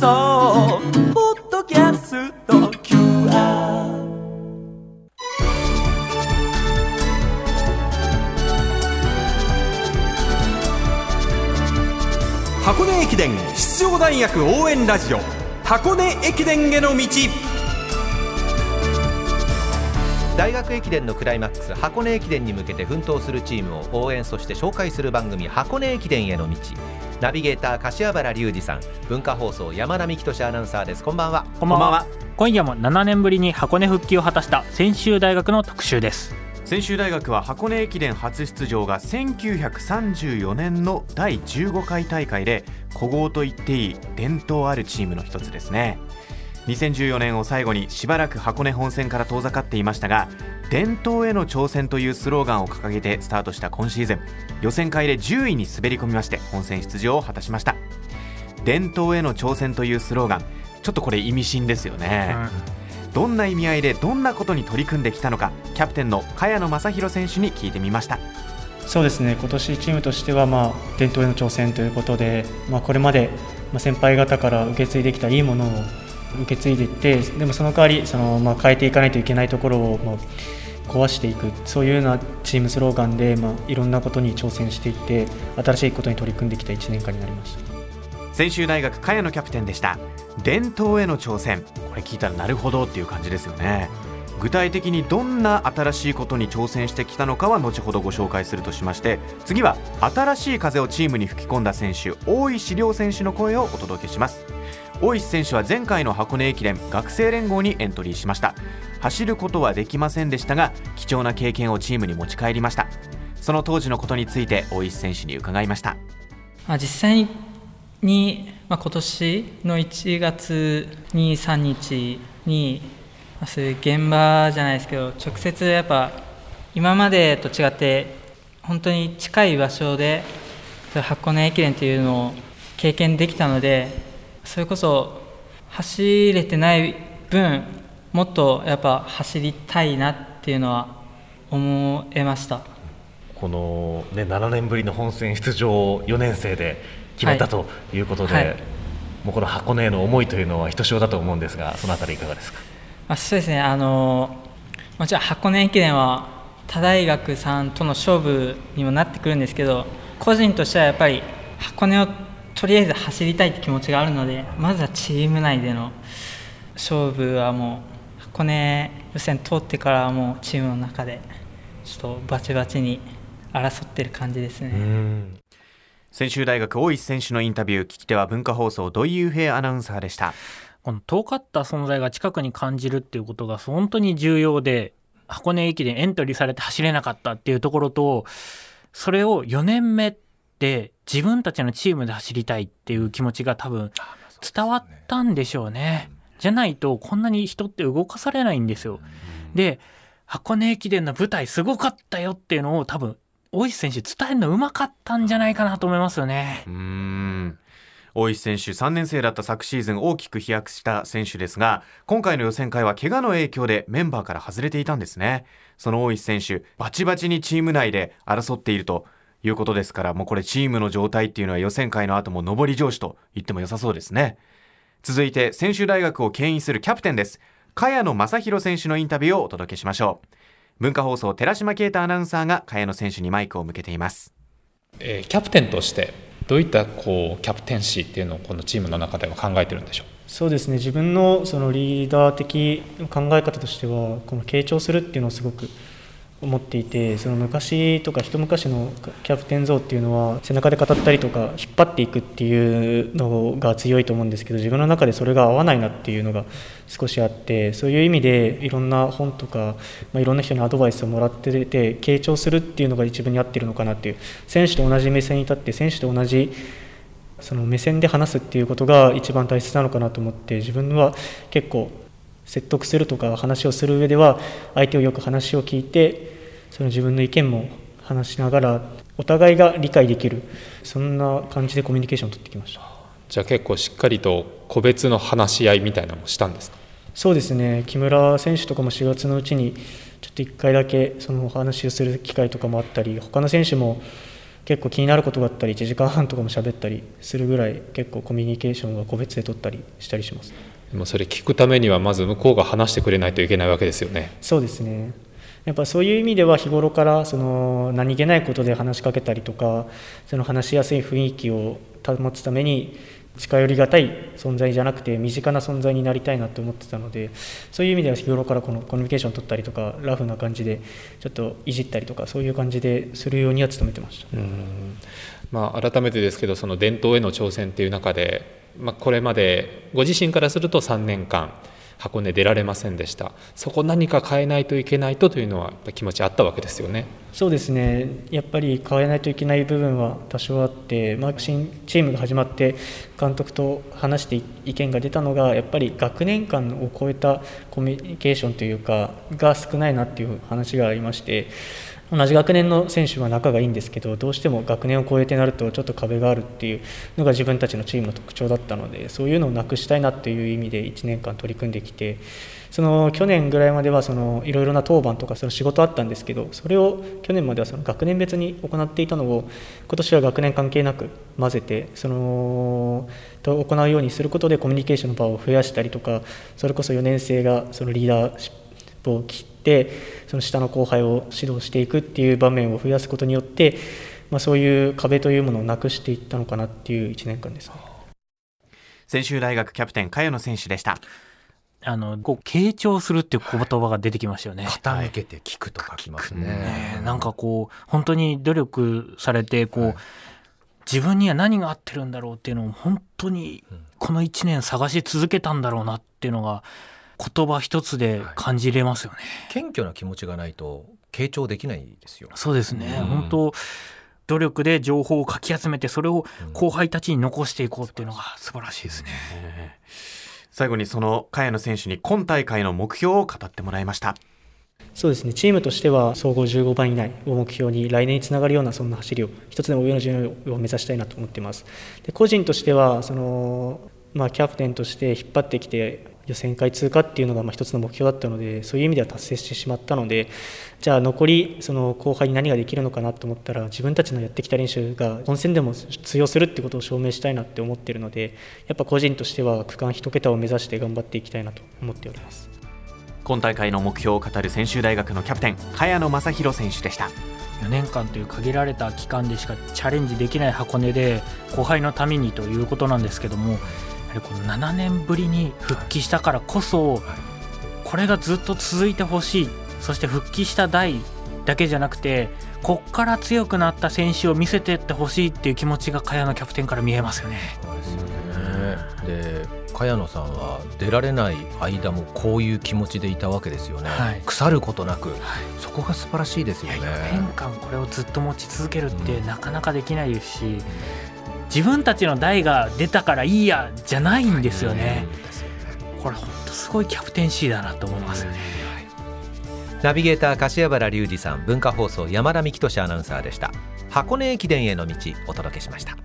そう。ポッドキャスト。QR 箱根駅伝出場大学応援ラジオ。箱根駅伝への道。大学駅伝のクライマックス箱根駅伝に向けて奮闘するチームを応援そして紹介する番組箱根駅伝への道ナビゲーター柏原隆二さん文化放送山田美希俊アナウンサーです。こんばんは。こんばんは。今夜も7年ぶりに箱根復帰を果たした専修大学の特集です。専修大学は箱根駅伝初出場が1934年の第15回大会で古豪と言っていい伝統あるチームの一つですね2014年を最後にしばらく箱根本線から遠ざかっていましたが伝統への挑戦というスローガンを掲げてスタートした今シーズン。予選会で10位に滑り込みまして本戦出場を果たしました。伝統への挑戦というスローガン。ちょっとこれ意味深ですよね、うん、どんな意味合いでどんなことに取り組んできたのかキャプテンの茅野正弘選手に聞いてみました。そうですね。今年チームとしては、まあ、伝統への挑戦ということで、まあ、これまで先輩方から受け継いできたいいものを受け継いでいってでもその代わりその、まあ、変えていかないといけないところを、まあ、壊していくそういうようなチームスローガンで、まあ、いろんなことに挑戦していって新しいことに取り組んできた1年間になりました。専修大学茅野キャプテンでした。伝統への挑戦。これ聞いたらなるほどっていう感じですよね。具体的にどんな新しいことに挑戦してきたのかは後ほどご紹介するとしまして次は新しい風をチームに吹き込んだ選手大石亮選手の声をお届けします。大石選手は前回の箱根駅伝学生連合にエントリーしました。走ることはできませんでしたが貴重な経験をチームに持ち帰りました。その当時のことについて大石選手に伺いました。まあ実際に、まあ、今年の1月23日に、まあ、そういう現場じゃないですけど直接やっぱ今までと違って本当に近い場所で箱根駅伝というのを経験できたのでそれこそ走れてない分もっとやっぱ走りたいなっていうのは思えました。この、ね、7年ぶりの本戦出場を4年生で決めたということで、はい。はい、もうこの箱根への思いというのはひとしおだと思うんですがそのあたりいかがですか？あそうですね。あのもちろん箱根駅伝は他大学さんとの勝負にもなってくるんですけど個人としてはやっぱり箱根をとりあえず走りたいって気持ちがあるのでまずはチーム内での勝負はもう箱根予選通ってからはもうチームの中でちょっとバチバチに争ってる感じですね。専修大学大石選手のインタビュー聞き手は文化放送土井雄平アナウンサーでした。この遠かった存在が近くに感じるっていうことが本当に重要で箱根駅伝エントリーされて走れなかったっていうところとそれを4年目って自分たちのチームで走りたいっていう気持ちが多分伝わったんでしょうね。じゃないとこんなに人って動かされないんですよ。で箱根駅伝の舞台すごかったよっていうのを多分大石選手伝えるのうまかったんじゃないかなと思いますよね。うん大石選手3年生だった昨シーズン大きく飛躍した選手ですが今回の予選会は怪我の影響でメンバーから外れていたんですねその大石選手バチバチにチーム内で争っているということですから、もうこれチームの状態っていうのは予選会の後も上り調子と言っても良さそうですね。続いて、専修大学を牽引するキャプテンです。茅野正弘選手のインタビューをお届けしましょう。文化放送、寺島啓太アナウンサーが茅野選手にマイクを向けています。えー、キャプテンとしてどういったこうキャプテンシーっていうのをこのチームの中では考えてるんでしょう？そうですね自分のそのリーダー的考え方としてはこの傾聴するっていうのをすごく思っていてその昔とか一昔のキャプテン像っていうのは背中で語ったりとか引っ張っていくっていうのが強いと思うんですけど自分の中でそれが合わないなっていうのが少しあってそういう意味でいろんな本とか、まあ、いろんな人にアドバイスをもらってて傾聴するっていうのが一番に合ってるのかなっていう選手と同じ目線に立って選手と同じその目線で話すっていうことが一番大切なのかなと思って自分は結構説得するとか話をする上では相手をよく話を聞いてその自分の意見も話しながらお互いが理解できるそんな感じでコミュニケーションを取ってきました。じゃあ結構しっかりと個別の話し合いみたいなのもしたんですか？そうですね。木村選手とかも4月のうちにちょっと1回だけそのお話をする機会とかもあったり他の選手も結構気になることがあったり1時間半とかも喋ったりするぐらい結構コミュニケーションは個別で取ったりしたりします。でもそれ聞くためにはまず向こうが話してくれないといけないわけですよね。そうですね。やっぱそういう意味では日頃からその何気ないことで話しかけたりとかその話しやすい雰囲気を保つために近寄りがたい存在じゃなくて身近な存在になりたいなと思ってたのでそういう意味では日頃からこのコミュニケーション取ったりとかラフな感じでちょっといじったりとかそういう感じでするようには努めてました。うん。まあ、改めてですけどその伝統への挑戦っていう中で、まあ、これまでご自身からすると3年間箱根出られませんでした。そこ何か変えないといけないとというのはやっぱ気持ちあったわけですよね。そうですね。やっぱり変えないといけない部分は多少あって、まあ、新チームが始まって監督と話して意見が出たのがやっぱり学年間を超えたコミュニケーションというかが少ないなっていう話がありまして同じ学年の選手は仲がいいんですけどどうしても学年を超えてなるとちょっと壁があるっていうのが自分たちのチームの特徴だったのでそういうのをなくしたいなという意味で1年間取り組んできてその去年ぐらいまではそのいろいろな当番とかその仕事あったんですけどそれを去年まではその学年別に行っていたのを今年は学年関係なく混ぜてそのと行うようにすることでコミュニケーションの場を増やしたりとかそれこそ4年生がそのリーダーシップを切ってその下の後輩を指導していくっていう場面を増やすことによって、まあ、そういう壁というものをなくしていったのかなっていう1年間ですね。専修大学キャプテン茅野選手でしたあのこう傾聴するっていう言葉が出てきましたよね。傾けて聞くと書きますね。ねなんかこう本当に努力されてこう、はい自分には何が合ってるんだろうっていうのを本当にこの1年探し続けたんだろうなっていうのが言葉一つで感じれますよね。謙虚な気持ちがないと傾聴できないですよ。そうですね、うん本当努力で情報をかき集めてそれを後輩たちに残していこうっていうのが素晴らしいですね。最後にその茅野選手に今大会の目標を語ってもらいました。そうですね。チームとしては総合15番以内を目標に来年につながるようなそんな走りを一つでも上の順位を目指したいなと思っています。で個人としてはその、まあ、キャプテンとして引っ張ってきて予選会通過っていうのがまあ一つの目標だったのでそういう意味では達成してしまったのでじゃあ残りその後輩に何ができるのかなと思ったら自分たちのやってきた練習が本戦でも通用するってことを証明したいなって思っているのでやっぱ個人としては区間一桁を目指して頑張っていきたいなと思っております。今大会の目標を語る専修大学のキャプテン茅野正弘選手でした4年間という限られた期間でしかチャレンジできない箱根で後輩のためにということなんですけどもやはりこの7年ぶりに復帰したからこそこれがずっと続いてほしいそして復帰した代だけじゃなくてこっから強くなった選手を見せていってほしいっていう気持ちが茅野キャプテンから見えますよね。そうですよね。で、茅野さんは出られない間もこういう気持ちでいたわけですよね。はい腐ることなく、そこが素晴らしいですよね。4年間これをずっと持ち続けるってうんなかなかできないですし自分たちの代が出たからいいやじゃないんですよね。これ本当すごいキャプテンシーだなと思いますよね。ナビゲーター柏原隆二さん、文化放送山田美希俊アナウンサーでした。箱根駅伝への道お届けしました。